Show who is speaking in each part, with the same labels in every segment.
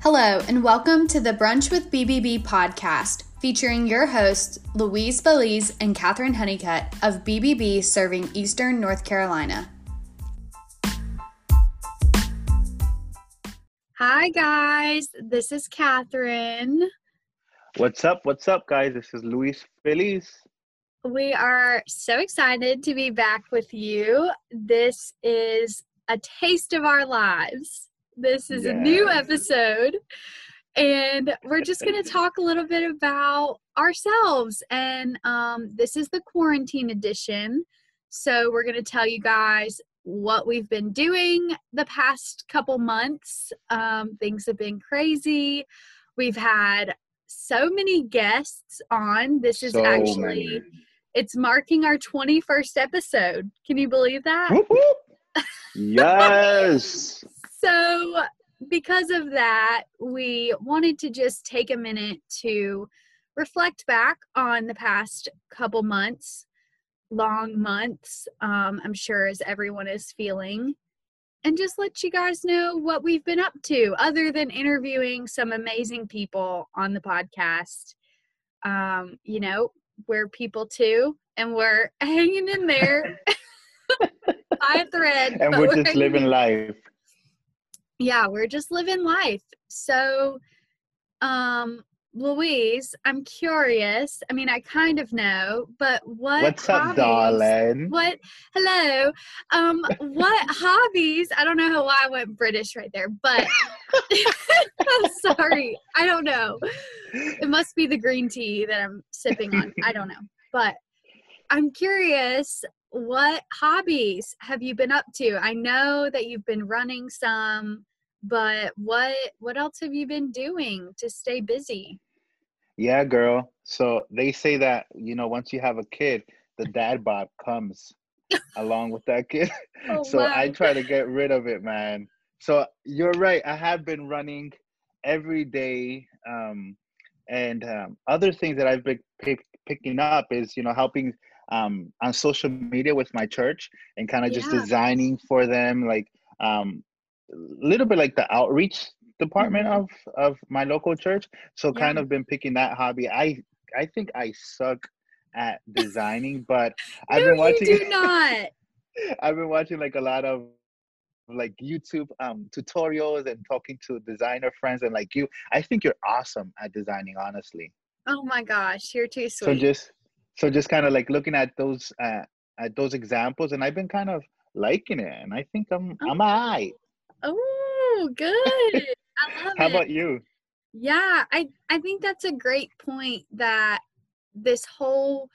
Speaker 1: Hello, and welcome to the Brunch with BBB podcast, featuring your hosts, Luis Feliz and Catherine Honeycutt of BBB serving Eastern North Carolina. Hi, guys. This is Catherine.
Speaker 2: What's up? What's up, guys? This is Luis Feliz.
Speaker 1: We are so excited to be back with you. This is a taste of our lives. This is yes. a new episode. And we're just going to talk a little bit about ourselves. And um, this is the quarantine edition. So we're going to tell you guys what we've been doing the past couple months. Um, things have been crazy. We've had so many guests on. This is so actually many. it's marking our 21st episode. Can you believe that?
Speaker 2: Yes.
Speaker 1: So, because of that, we wanted to just take a minute to reflect back on the past couple months, long months, um, I'm sure as everyone is feeling, and just let you guys know what we've been up to other than interviewing some amazing people on the podcast. Um, you know, we're people too, and we're hanging in there by a thread.
Speaker 2: And we're just living life
Speaker 1: yeah, we're just living life. So, um, Luis, I'm curious. I mean, I kind of know, but what
Speaker 2: What's
Speaker 1: hobbies,
Speaker 2: up, darling?
Speaker 1: What hello. Um what hobbies? I don't know how I went British right there, but I'm sorry. I don't know. It must be the green tea that I'm sipping on. I don't know. But I'm curious what hobbies have you been up to? I know that you've been running some, but what what else have you been doing to stay busy?
Speaker 2: Yeah, girl. So they say that, you know, once you have a kid, the dad bod comes along with that kid. Oh, so wow. I try to get rid of it, man. So you're right. I have been running every day. Um, and um, other things that I've been pick, picking up is, you know, helping um, on social media with my church and kind of yeah. just designing for them, like um, a little bit like the outreach department mm-hmm. of of my local church. So yeah. kind of been picking that hobby. I I think I suck at designing, but I've been watching.
Speaker 1: You do not.
Speaker 2: I've been watching like a lot of like YouTube um tutorials and talking to designer friends and like you. I think you're awesome at designing, honestly.
Speaker 1: Oh my gosh, you're too sweet.
Speaker 2: So just so just kind of like looking at those uh, at those examples, and I've been kind of liking it, and I think I'm oh. I'm alright.
Speaker 1: Oh, good. I love
Speaker 2: How
Speaker 1: it.
Speaker 2: about you?
Speaker 1: Yeah, I I think that's a great point that this whole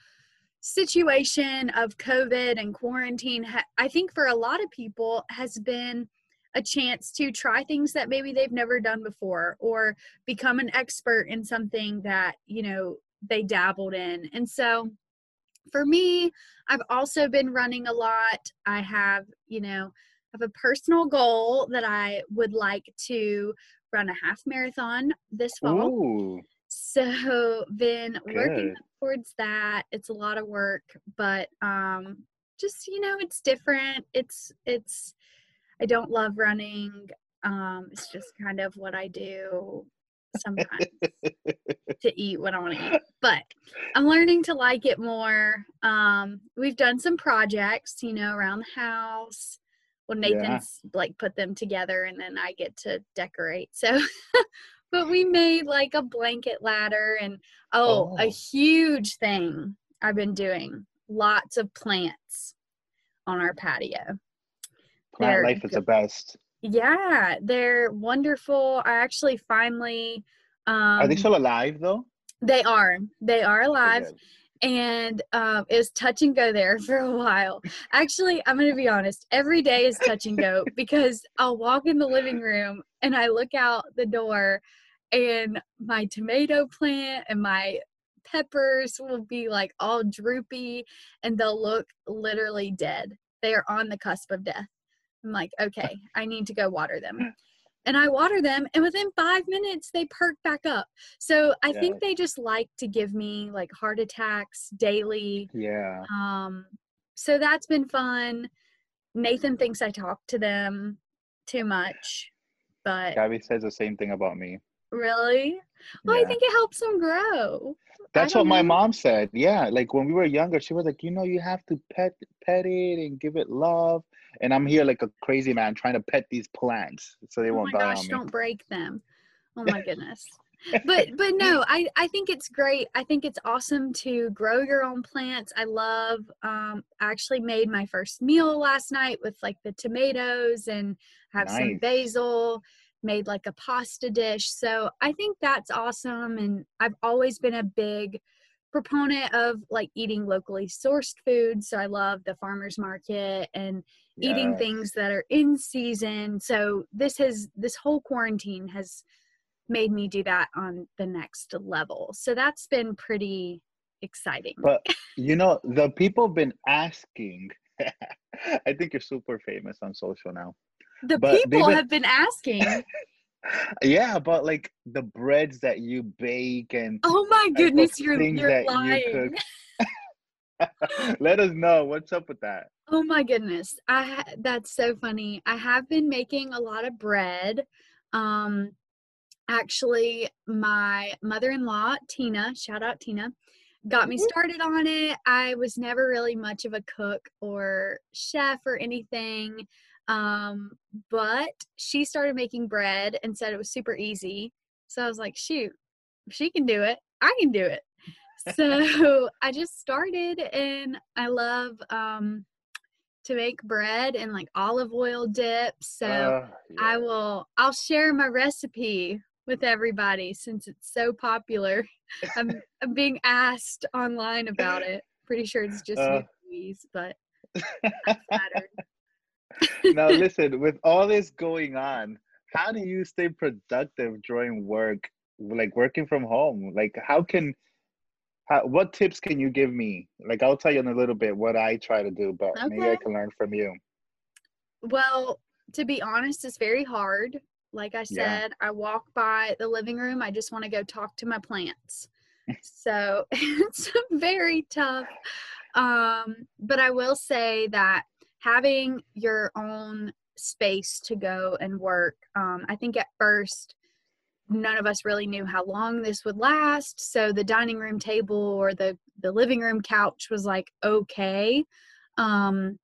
Speaker 1: situation of COVID and quarantine, ha- I think for a lot of people has been a chance to try things that maybe they've never done before or become an expert in something that, you know, they dabbled in. And so for me, I've also been running a lot. I have, you know, have a personal goal that I would like to run a half marathon this fall. Ooh. So been Good. working towards that. It's a lot of work, but um just you know, it's different. It's it's I don't love running. Um it's just kind of what I do sometimes to eat what I want to eat. But I'm learning to like it more. Um, we've done some projects, you know, around the house. Well, Nathan's yeah. like put them together and then I get to decorate. So, but we made like a blanket ladder and oh, oh, a huge thing I've been doing lots of plants on our patio.
Speaker 2: Plant They're life is the best.
Speaker 1: Yeah, they're wonderful. I actually finally. Um,
Speaker 2: are they um still alive though?
Speaker 1: They are. They are alive. And um, it was touch and go there for a while. Actually, I'm going to be honest. Every day is touch and go because I'll walk in the living room and I look out the door, and my tomato plant and my peppers will be like all droopy and they'll look literally dead. They are on the cusp of death. I'm like, okay, I need to go water them. And I water them, and within five minutes, they perk back up. So I yeah. think they just like to give me like heart attacks daily.
Speaker 2: Yeah.
Speaker 1: Um, so that's been fun. Nathan thinks I talk to them too much. But
Speaker 2: Gabby says the same thing about me.
Speaker 1: Really? Well, yeah. I think it helps them grow.
Speaker 2: That's what know. my mom said. Yeah, like when we were younger, she was like, you know, you have to pet pet it and give it love. And I'm here like a crazy man trying to pet these plants so they
Speaker 1: oh
Speaker 2: won't die
Speaker 1: gosh,
Speaker 2: on me.
Speaker 1: Don't break them. Oh my goodness. but but no, I I think it's great. I think it's awesome to grow your own plants. I love. Um, I actually made my first meal last night with like the tomatoes and have nice. some basil made like a pasta dish. So I think that's awesome. And I've always been a big proponent of like eating locally sourced food. So I love the farmers market and yes. eating things that are in season. So this has, this whole quarantine has made me do that on the next level. So that's been pretty exciting.
Speaker 2: But you know, the people have been asking, I think you're super famous on social now
Speaker 1: the but people been, have been asking.
Speaker 2: yeah, but like the breads that you bake and
Speaker 1: oh my goodness, you're you're lying. You
Speaker 2: Let us know what's up with that.
Speaker 1: Oh my goodness, I ha- that's so funny. I have been making a lot of bread. Um, actually, my mother-in-law Tina, shout out Tina, got me started on it. I was never really much of a cook or chef or anything. Um, but she started making bread and said it was super easy. So I was like, shoot, if she can do it, I can do it. So I just started and I love um to make bread and like olive oil dip. So uh, yeah. I will I'll share my recipe with everybody since it's so popular. I'm, I'm being asked online about it. Pretty sure it's just uh, Luis, but I'm flattered
Speaker 2: now listen, with all this going on, how do you stay productive during work, like working from home? Like how can how, what tips can you give me? Like I'll tell you in a little bit what I try to do, but okay. maybe I can learn from you.
Speaker 1: Well, to be honest, it's very hard. Like I said, yeah. I walk by the living room, I just want to go talk to my plants. so it's very tough. Um, but I will say that having your own space to go and work. Um, I think at first, none of us really knew how long this would last. So the dining room table or the the living room couch was like okay, um,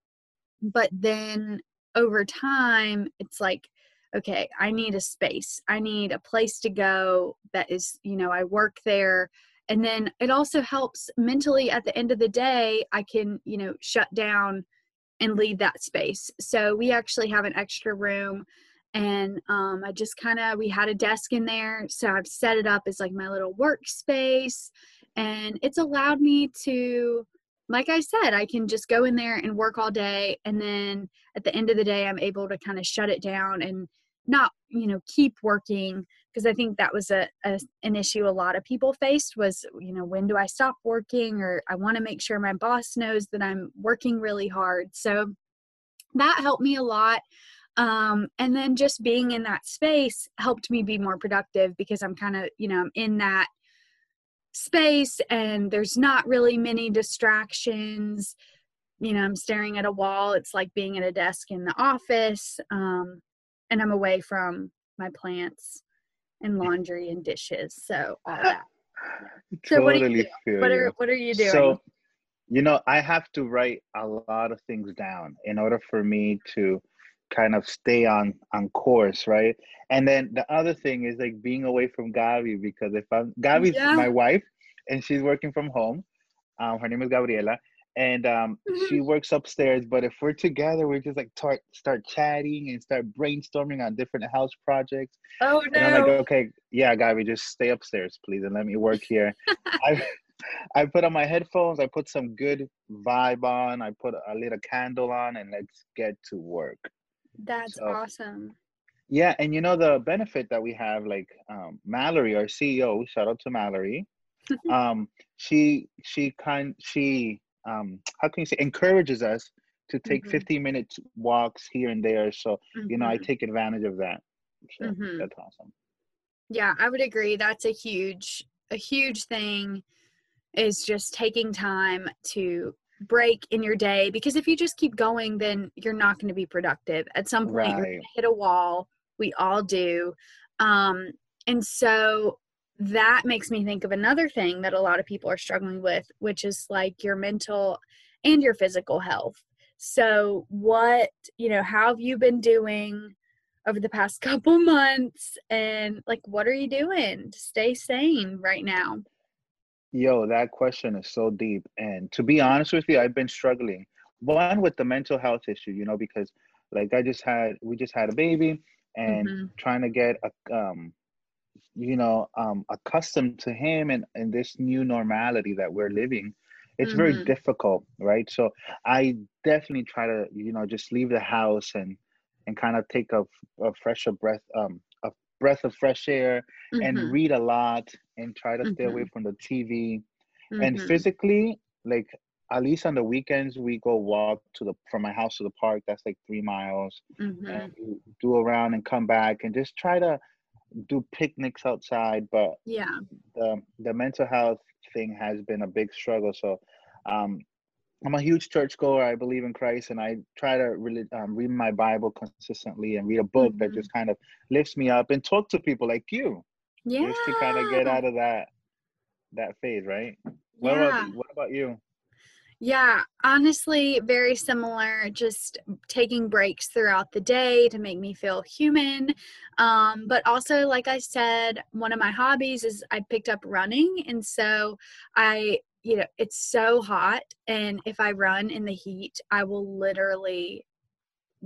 Speaker 1: but then over time, it's like okay, I need a space. I need a place to go that is, you know, I work there. And then it also helps mentally at the end of the day, I can, you know, shut down and leave that space. So we actually have an extra room and um, I just kind of we had a desk in there, so I've set it up as like my little workspace, and it's allowed me to, like I said, I can just go in there and work all day, and then at the end of the day, I'm able to kind of shut it down and not you know keep working because i think that was a, a, an issue a lot of people faced was you know when do i stop working or i want to make sure my boss knows that i'm working really hard. So that helped me a lot um, and then just being in that space helped me be more productive because i'm kind of you know i'm in that space and there's not really many distractions you know i'm staring at a wall it's like being at a desk in the office um, and I'm away from my plants and laundry and dishes. So all that.
Speaker 2: So totally
Speaker 1: what, what are what are you doing?
Speaker 2: So, you know, I have to write a lot of things down in order for me to kind of stay on on course, right? And then the other thing is like being away from Gabi because if I'm Gabi's yeah. my wife and she's working from home. Um, her name is Gabriela, and um, mm-hmm. she works upstairs. But if we're together, we just like start start chatting and start brainstorming on different house projects.
Speaker 1: Oh no!
Speaker 2: And I'm like, okay, yeah, Gabi, just stay upstairs, please, and let me work here. I I put on my headphones. I put some good vibe on. I put a little candle on, and let's get to work.
Speaker 1: That's so, awesome.
Speaker 2: Yeah, and you know the benefit that we have, like um, Mallory, our CEO. Shout out to Mallory. um, she she kind she um, how can you say encourages us to take mm-hmm. 15 minute walks here and there so mm-hmm. you know i mm-hmm. take advantage of that so mm-hmm. that's awesome
Speaker 1: yeah i would agree that's a huge a huge thing is just taking time to break in your day because if you just keep going then you're not going to be productive at some point right. you're going to hit a wall We all do. Um, and so that makes me think of another thing that a lot of people are struggling with, which is like your mental and your physical health. So, what, you know, how have you been doing over the past couple months? And like, what are you doing to stay sane right now?
Speaker 2: Yo, that question is so deep. And to be honest with you, I've been struggling. One with the mental health issue, you know, because like I just had, we just had a baby and mm-hmm. trying to get a, um, you know, um, accustomed to him and, and this new normality that we're living it's mm-hmm. very difficult right so i definitely try to you know just leave the house and and kind of take a, a fresher breath um breath of fresh air mm-hmm. and read a lot and try to stay away mm-hmm. from the tv and mm-hmm. physically like at least on the weekends we go walk to the from my house to the park that's like three miles mm-hmm. and do around and come back and just try to do picnics outside but
Speaker 1: yeah
Speaker 2: the the mental health thing has been a big struggle so um, I'm a huge church goer. I believe in Christ, and I try to really um, read my Bible consistently and read a book mm-hmm. that just kind of lifts me up and talk to people like you.
Speaker 1: Yeah.
Speaker 2: Just to kind of get out of that that phase, right? What yeah. about what about you?
Speaker 1: Yeah, honestly, very similar. Just taking breaks throughout the day to make me feel human. Um, but also, like I said, one of my hobbies is I picked up running. And so I you know, it's so hot. And if I run in the heat, I will literally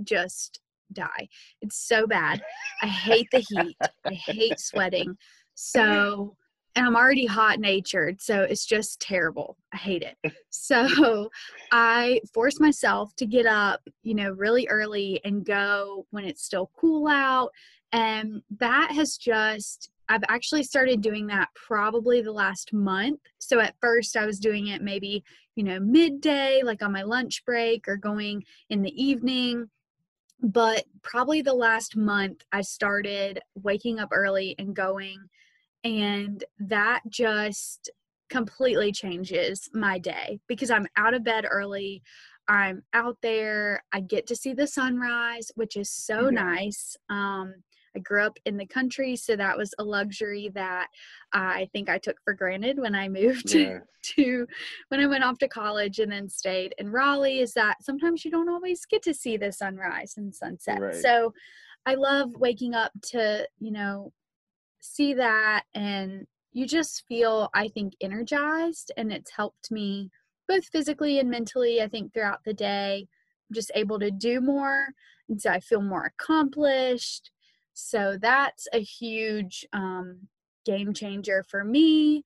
Speaker 1: just die. It's so bad. I hate the heat. I hate sweating. So, and I'm already hot natured. So it's just terrible. I hate it. So I force myself to get up, you know, really early and go when it's still cool out. And that has just I've actually started doing that probably the last month. So at first I was doing it maybe, you know, midday, like on my lunch break or going in the evening. But probably the last month I started waking up early and going. And that just completely changes my day because I'm out of bed early. I'm out there. I get to see the sunrise, which is so yeah. nice. Um, I grew up in the country, so that was a luxury that uh, I think I took for granted when I moved yeah. to when I went off to college and then stayed in Raleigh. Is that sometimes you don't always get to see the sunrise and sunset. Right. So I love waking up to you know see that and you just feel I think energized and it's helped me both physically and mentally I think throughout the day I'm just able to do more and so I feel more accomplished so that's a huge um, game changer for me.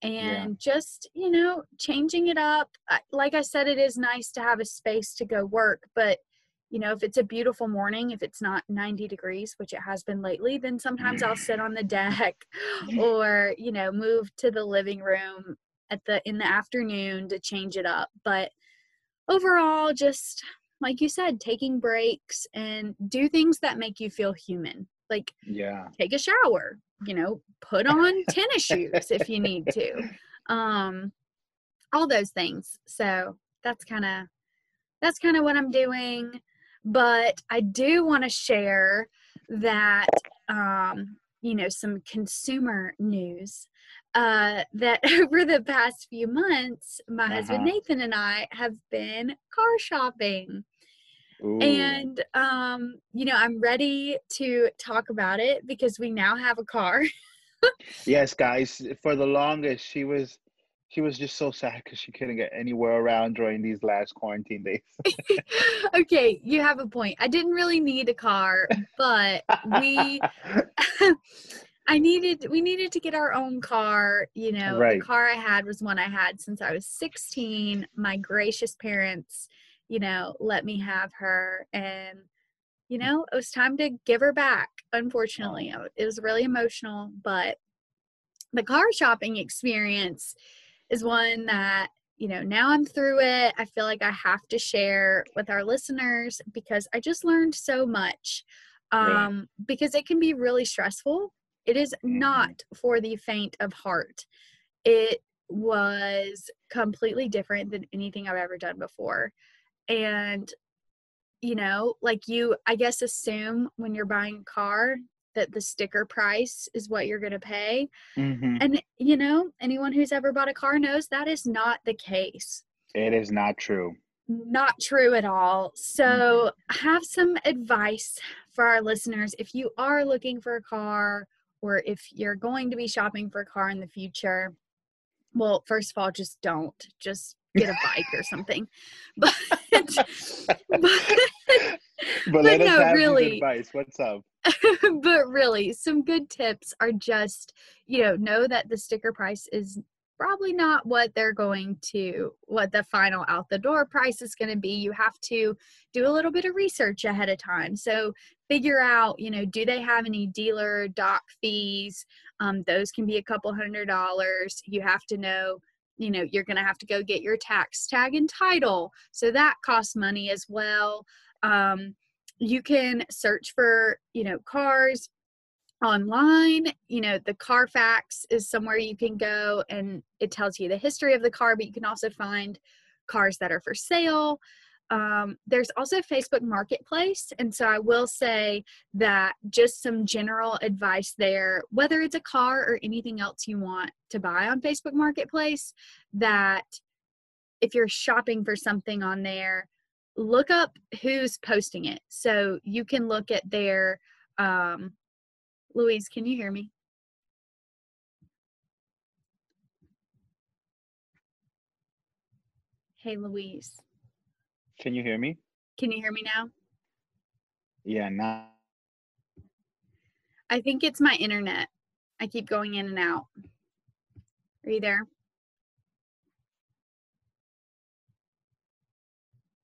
Speaker 1: And yeah. just, you know, changing it up. Like I said, it is nice to have a space to go work, but you know, if it's a beautiful morning, if it's not 90 degrees, which it has been lately, then sometimes I'll sit on the deck or, you know, move to the living room at the in the afternoon to change it up. But overall, just like you said, taking breaks and do things that make you feel human. Like,
Speaker 2: yeah,
Speaker 1: take a shower, you know, put on tennis shoes if you need to. Um, all those things. So that's kind of that's kind of what I'm doing. But I do want to share that um, you know some consumer news uh, that over the past few months, my uh-huh. husband Nathan and I have been car shopping. Ooh. And um, you know, I'm ready to talk about it because we now have a car.
Speaker 2: yes, guys. For the longest, she was she was just so sad because she couldn't get anywhere around during these last quarantine days.
Speaker 1: okay, you have a point. I didn't really need a car, but we I needed we needed to get our own car, you know. Right. The car I had was one I had since I was 16. My gracious parents you know, let me have her. And, you mm. know, it was time to give her back, unfortunately. It was really emotional, but the car shopping experience is one that you know now i'm through it i feel like i have to share with our listeners because i just learned so much um right. because it can be really stressful it is mm-hmm. not for the faint of heart it was completely different than anything i've ever done before and you know, like you, I guess, assume when you're buying a car that the sticker price is what you're going to pay. Mm-hmm. And, you know, anyone who's ever bought a car knows that is not the case.
Speaker 2: It is not true.
Speaker 1: Not true at all. So, mm-hmm. have some advice for our listeners. If you are looking for a car or if you're going to be shopping for a car in the future, well, first of all, just don't. Just get a bike or something. But, but,
Speaker 2: but, but no, really, advice. What's up?
Speaker 1: but really, some good tips are just, you know, know that the sticker price is probably not what they're going to what the final out the door price is going to be you have to do a little bit of research ahead of time so figure out you know do they have any dealer doc fees um, those can be a couple hundred dollars you have to know you know you're going to have to go get your tax tag and title so that costs money as well. Um, you can search for you know cars online you know the carfax is somewhere you can go and it tells you the history of the car but you can also find cars that are for sale um, there's also facebook marketplace and so i will say that just some general advice there whether it's a car or anything else you want to buy on facebook marketplace that if you're shopping for something on there look up who's posting it so you can look at their um, Luis, can you hear me? Hey, Luis.
Speaker 2: Can you hear me?
Speaker 1: Can you hear me now?
Speaker 2: Yeah, now.
Speaker 1: I think it's my internet. I keep going in and out. Are you there?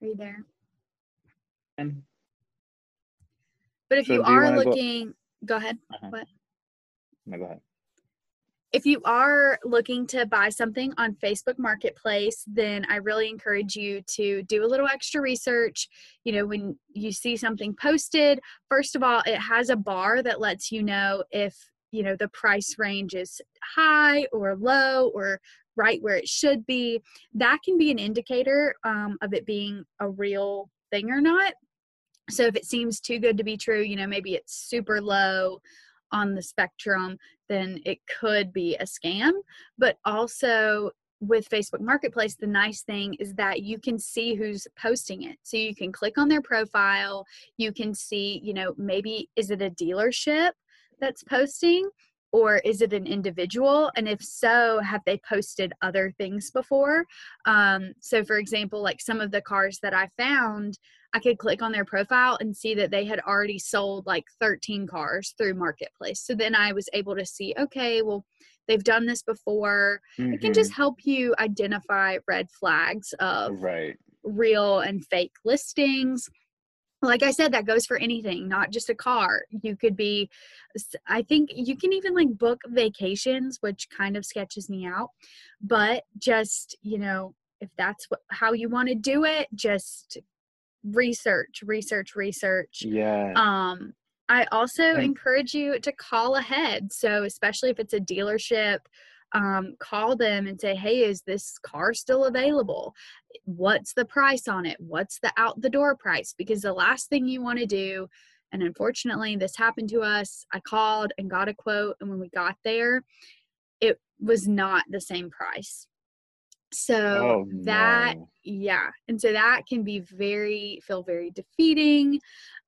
Speaker 1: Are you there? But if so you are you looking, Go ahead. Uh-huh. What?
Speaker 2: No, go ahead.
Speaker 1: If you are looking to buy something on Facebook Marketplace, then I really encourage you to do a little extra research. You know, when you see something posted, first of all, it has a bar that lets you know if, you know, the price range is high or low or right where it should be. That can be an indicator um, of it being a real thing or not. So if it seems too good to be true, you know, maybe it's super low on the spectrum, then it could be a scam. But also with Facebook Marketplace, the nice thing is that you can see who's posting it. So you can click on their profile, you can see, you know, maybe is it a dealership that's posting or is it an individual and if so have they posted other things before um, so for example like some of the cars that i found i could click on their profile and see that they had already sold like 13 cars through marketplace so then i was able to see okay well they've done this before mm-hmm. it can just mm-hmm. help you identify red flags of
Speaker 2: right
Speaker 1: real and fake listings like I said, that goes for anything, not just a car. You could be, I think you can even like book vacations, which kind of sketches me out. But just, you know, if that's what, how you want to do it, just research, research, research.
Speaker 2: Yeah.
Speaker 1: Um, I also encourage you to call ahead. So, especially if it's a dealership um, call them and say, hey, is this car still available? What's the price on it? What's the out the door price? Because the last thing you want to do, and unfortunately, this happened to us. I called and got a quote, and when we got there, it was not the same price. So oh, that, no. yeah. And so that can be very, feel very defeating.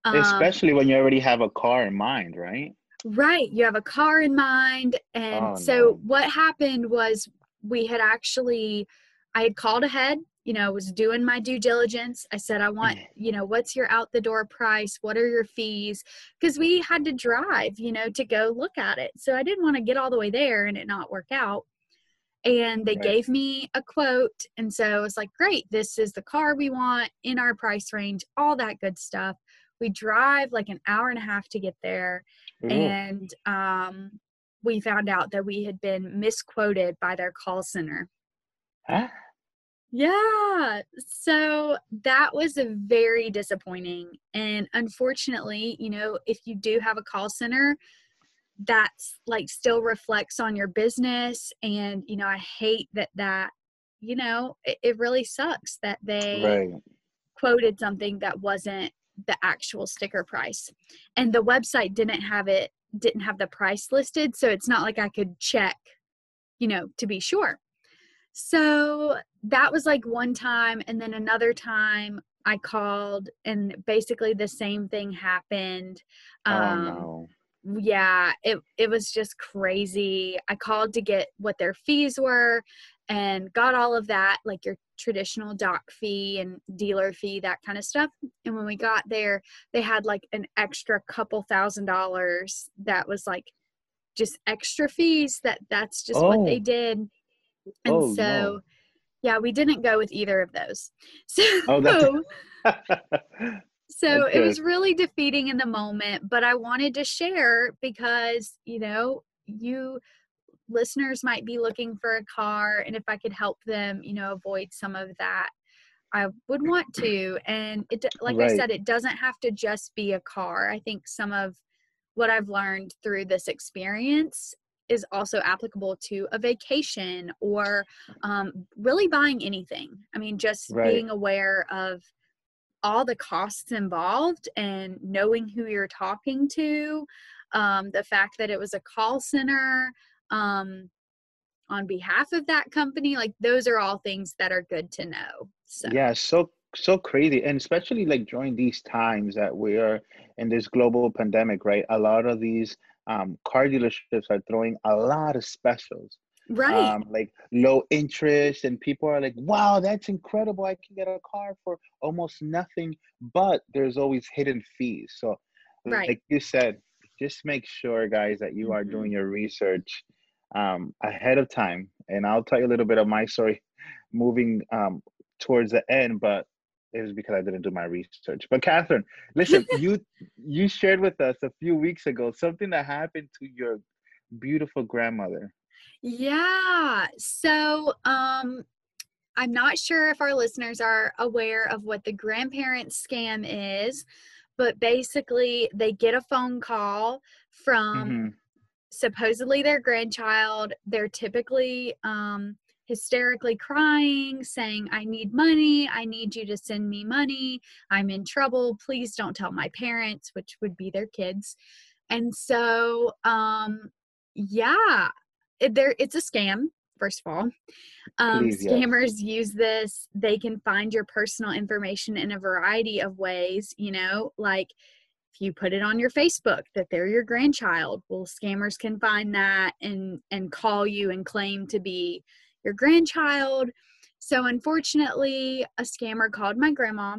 Speaker 2: Um, Especially when you already have a car in mind, right?
Speaker 1: Right. You have a car in mind. And oh, so no. what happened was we had actually, I had called ahead, you know, was doing my due diligence. I said, I want, you know, what's your out the door price? What are your fees? Because we had to drive, you know, to go look at it. So I didn't want to get all the way there and it not work out. And they right. gave me a quote. And so I was like, great, this is the car we want in our price range, all that good stuff. We drive like an hour and a half to get there. Mm-hmm. And um, we found out that we had been misquoted by their call center.
Speaker 2: Huh?
Speaker 1: Yeah. So that was a very disappointing. And unfortunately, you know, if you do have a call center, that's like still reflects on your business. And, you know, I hate that that, you know, it, it really sucks that they right. quoted something that wasn't the actual sticker price and the website didn't have it didn't have the price listed so it's not like i could check you know to be sure so that was like one time and then another time i called and basically the same thing happened
Speaker 2: oh, um no
Speaker 1: yeah it it was just crazy i called to get what their fees were and got all of that like your traditional doc fee and dealer fee that kind of stuff and when we got there they had like an extra couple thousand dollars that was like just extra fees that that's just oh. what they oh. did and oh, so no. yeah we didn't go with either of those oh, so oh, so it was really defeating in the moment but i wanted to share because you know you listeners might be looking for a car and if i could help them you know avoid some of that i would want to and it like right. i said it doesn't have to just be a car i think some of what i've learned through this experience is also applicable to a vacation or um, really buying anything i mean just right. being aware of all the costs involved and knowing who you're talking to um, the fact that it was a call center um, on behalf of that company like those are all things that are good to know
Speaker 2: so. Yeah so so crazy and especially like during these times that we are in this global pandemic right a lot of these um, car dealerships are throwing a lot of specials
Speaker 1: right.
Speaker 2: um, like low interest and people are like wow that's incredible. I can get a car for almost nothing. But there's always hidden fees. So right. like you said just make sure guys that you mm-hmm. are doing your research um, ahead of time. And i'll tell you a little bit of my story moving um, towards the end but it was because i didn't do my research. But catherine listen you you shared with us a few weeks ago something that happened to your beautiful grandmother
Speaker 1: yeah. So, um, I'm not sure if our listeners are aware of what the grandparent scam is, but basically, they get a phone call from mm-hmm. supposedly their grandchild. They're typically um, hysterically crying, saying, I need money. I need you to send me money. I'm in trouble. Please don't tell my parents, which would be their kids. And so, um, yeah, it, there it's a scam first of all. Um, Please, scammers use this they can find your personal information in a variety of ways you know like if you put it on your facebook that they're your grandchild well scammers can find that and and call you and claim to be your grandchild. So unfortunately a scammer called my grandma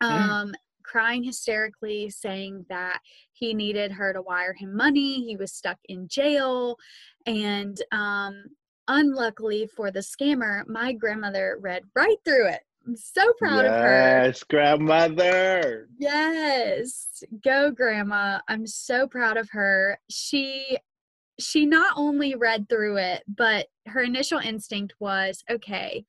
Speaker 1: um, crying hysterically, saying that he needed her to wire him money. He was stuck in jail. And um, unluckily for the scammer, my grandmother read right through it. I'm so proud
Speaker 2: yes,
Speaker 1: of her.
Speaker 2: Yes, grandmother.
Speaker 1: Yes. Go grandma. I'm so proud of her. She she not only read through it, but her initial instinct was, okay,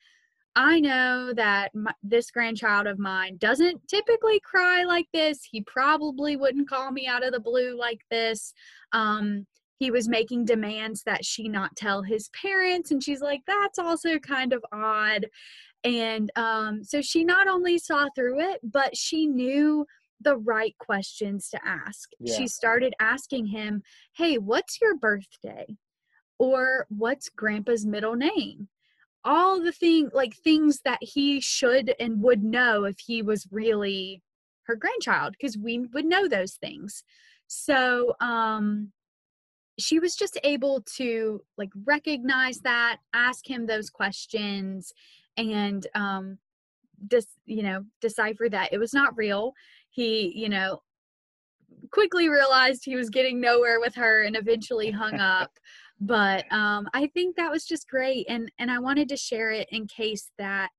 Speaker 1: I know that my, this grandchild of mine doesn't typically cry like this. He probably wouldn't call me out of the blue like this. Um, he was making demands that she not tell his parents, and she's like, that's also kind of odd. And um, so she not only saw through it, but she knew the right questions to ask. Yeah. She started asking him, Hey, what's your birthday? Or what's grandpa's middle name? All the thing like things that he should and would know if he was really her grandchild because we would know those things. So um she was just able to like recognize that ask him those questions and um just you know decipher that it was not real. He you know quickly realized he was getting nowhere with her and eventually hung up but um, i think that was just great and and i wanted to share it in case that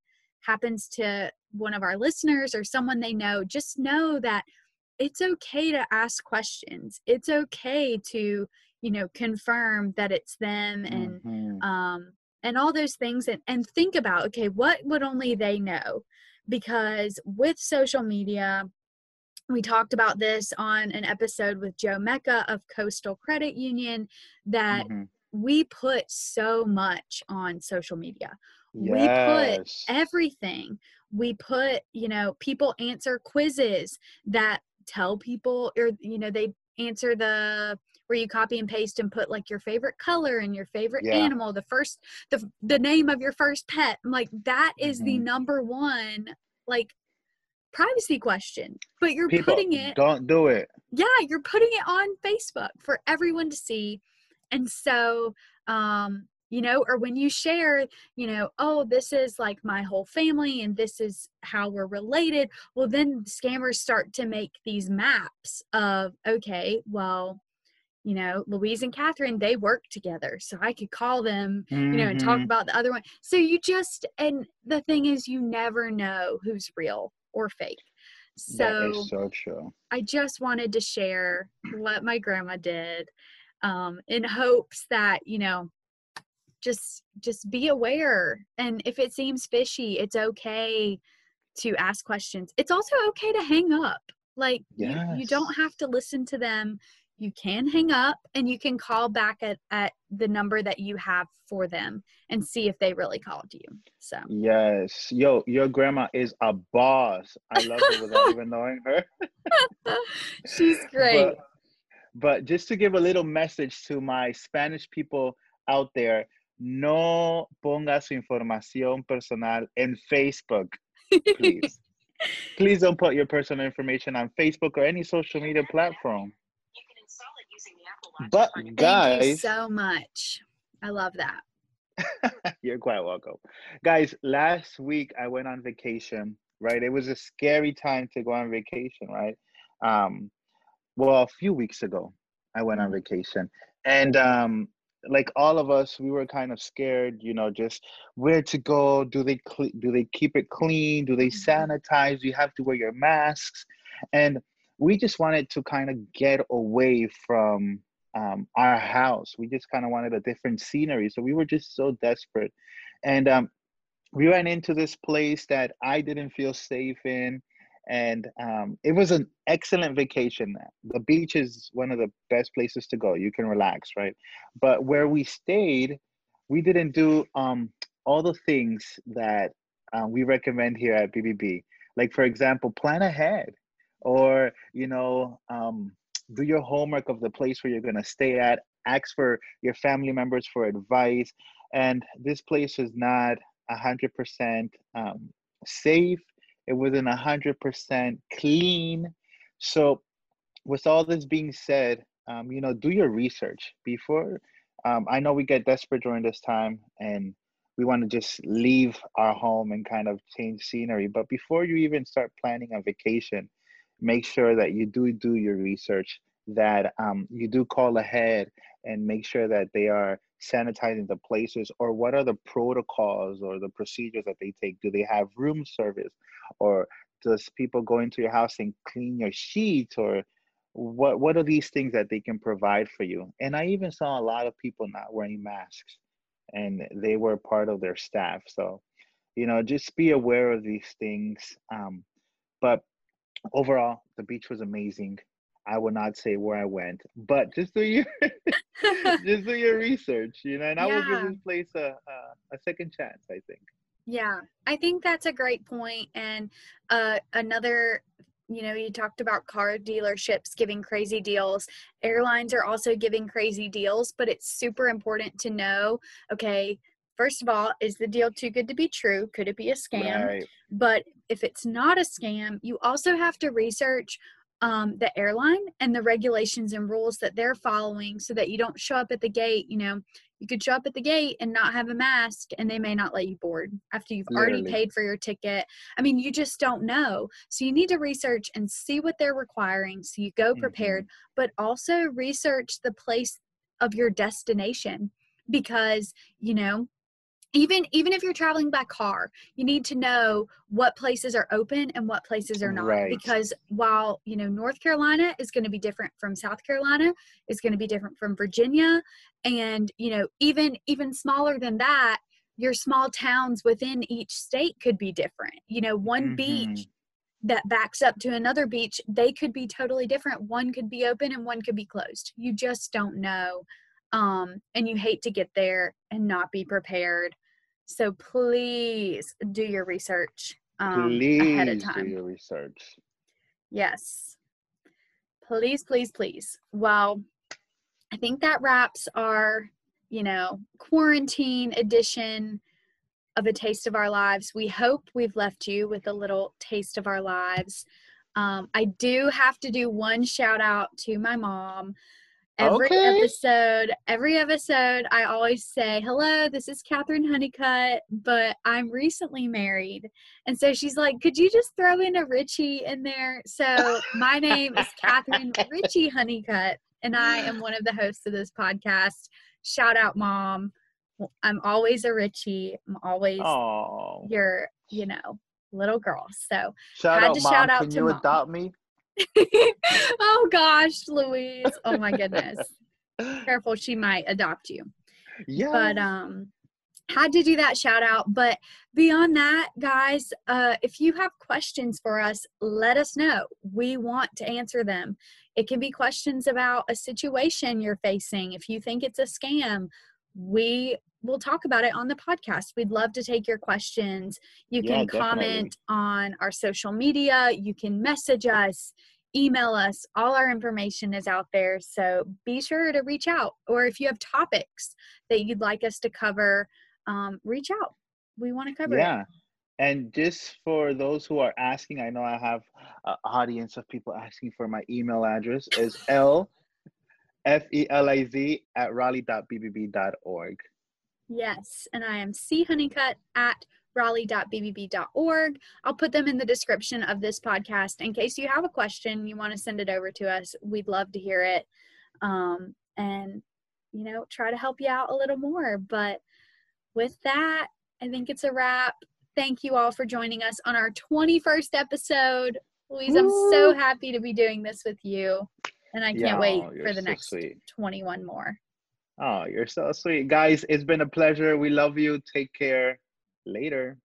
Speaker 1: happens to one of our listeners or someone they know. Just know that it's okay to ask questions. It's okay to you know confirm that it's them and mm-hmm. um and all those things and and think about okay what would only they know? Because with social media we talked about this on an episode with Joe Mecca of Coastal Credit Union that mm-hmm. we put so much on social media. Yes. We put everything. we put you know people answer quizzes that tell people or you know they answer the where you copy and paste and put like your favorite color and your favorite yeah. animal the first the the name of your first pet I'm like that is mm-hmm. the number one like privacy question but you're people, putting it
Speaker 2: don't do it
Speaker 1: yeah you're putting it on facebook for everyone to see and so um you know or when you share you know oh this is like my whole family and this is how we're related well then scammers start to make these maps of okay well you know luis and catherine they work together so i could call them mm-hmm. you know and talk mm-hmm. about the other one so you just and the thing is you never know who's real or fake. So,
Speaker 2: so true.
Speaker 1: I just wanted to share what my grandma did um, in hopes that, you know, just just be aware. And if it seems fishy it's okay to ask questions. It's also okay to hang up. Like yes. you, you don't have to listen to them you can hang up and you can call back at, at the number that you have for them and see if they really called you so.
Speaker 2: Yes. Yo your grandma is a boss. I love her without even knowing her.
Speaker 1: She's great.
Speaker 2: But, but just to give a little message to my spanish people out there no ponga su información personal en Facebook, please. please don't put your personal information on Facebook or any social media platform. You can install it using the Apple Watch. But guys,
Speaker 1: Thank you so much. I love that.
Speaker 2: You're quite welcome. Guys, last week I went on vacation, right? It was a scary time to go on vacation, right? Um, well, a few weeks ago, I went on mm. vacation. And um, like all of us we were kind of scared you know just where to go do they cl- do they keep it clean do they mm-hmm. sanitize you have to wear your masks and we just wanted to kind of get away from um, our house we just kind of wanted a different scenery so we were just so desperate and um, we ran into this place that i didn't feel safe in and um, it was an excellent vacation. The beach is one of the best places to go. You can relax, right? But where we stayed, we didn't do um, all the things that uh, we recommend here at BBB. Like, for example, plan ahead, or you know, um, do your homework of the place where you're gonna stay at. Ask for your family members for advice. And this place is not a hundred percent um, safe it wasn't 100% clean. So, with all this being said, um, you know, do your research before. Um, I know we get desperate during this time and we want to just leave our home and kind of change scenery. But before you even start planning a vacation, make sure that you do do your research, that um, you do call ahead and make sure that they are sanitizing the places or what are the protocols or the procedures that they take? Do they have room service or does people go into your house and clean your sheets or what what are these things that they can provide for you? And i even saw a lot of people not wearing masks and they were part of their staff. So you know just be aware of these things um, but overall the beach was amazing I will not say where I went, but just do your just do your research, you know, and I will give this place a, a, a second chance. I think.
Speaker 1: Yeah, I think that's a great point. And uh, another, you know, you talked about car dealerships giving crazy deals. Airlines are also giving crazy deals, but it's super important to know. Okay, first of all, is the deal too good to be true? Could it be a scam? Right. But if it's not a scam, you also have to research um, the airline and the regulations and rules that they're following so that you don't show up at the gate. You know, you could show up at the gate and not have a mask and they may not let you board after you've Literally. already paid for your ticket. I mean, you just don't know. So you need to research and see what they're requiring so you go prepared, mm-hmm. but also research the place of your destination because, you know, even even if you're traveling by car you need to know what places are open and what places are not right. because while you know north carolina is going to be different from south carolina is going to be different from virginia and you know even even smaller than that your small towns within each state could be different you know one mm-hmm. beach that backs up to another beach they could be totally different one could be open and one could be closed you just don't know um, and you hate to get there and not be prepared so please do your research um, please ahead of time.
Speaker 2: do your research.
Speaker 1: Yes. Please, please, please. Well, I think that wraps our, you know, quarantine edition of a taste of our lives. We hope we've left you with a little taste of our lives. Um, I do have to do one shout out to my mom. Every okay. episode, every episode, I always say, Hello, this is Catherine Honeycutt, but I'm recently married. And so she's like, Could you just throw in a Richie in there? So my name is Catherine Richie Honeycutt, and I am one of the hosts of this podcast. Shout out, mom. I'm always a Richie. I'm always Aww. your, you know, little girl. So
Speaker 2: shout had out, to mom. shout out Can to you mom. adopt me?
Speaker 1: oh gosh, Luis. Oh my goodness. Careful, she might adopt you. Yeah. But um had to do that shout out but beyond that guys uh, if you have questions for us let us know we want to answer them it can be questions about a situation you're facing if you think it's a scam we will talk about it on the podcast. We'd love to take your questions. You yeah, can comment on our social media, you can message us, email us. All our information is out there. So be sure to reach out. Or if you have topics that you'd like us to cover, um, reach out. We want to cover
Speaker 2: yeah. It. And just for those who are asking, I know I have an audience of people asking for my email address is L F E L I Z at raleigh.bbb.org.
Speaker 1: Yes, and I am C Honeycutt at raleigh.bbb.org. I'll put them in the description of this podcast in case you have a question, you want to send it over to us. We'd love to hear it. Um, and, you know, try to help you out a little more. But with that, I think it's a wrap. Thank you all for joining us on our 21st episode. Luis, I'm so happy to be doing this with you. And I can't wait for the so next sweet. 21 more.
Speaker 2: Oh, you're so sweet. Guys, it's been a pleasure. We love you. Take care. Later.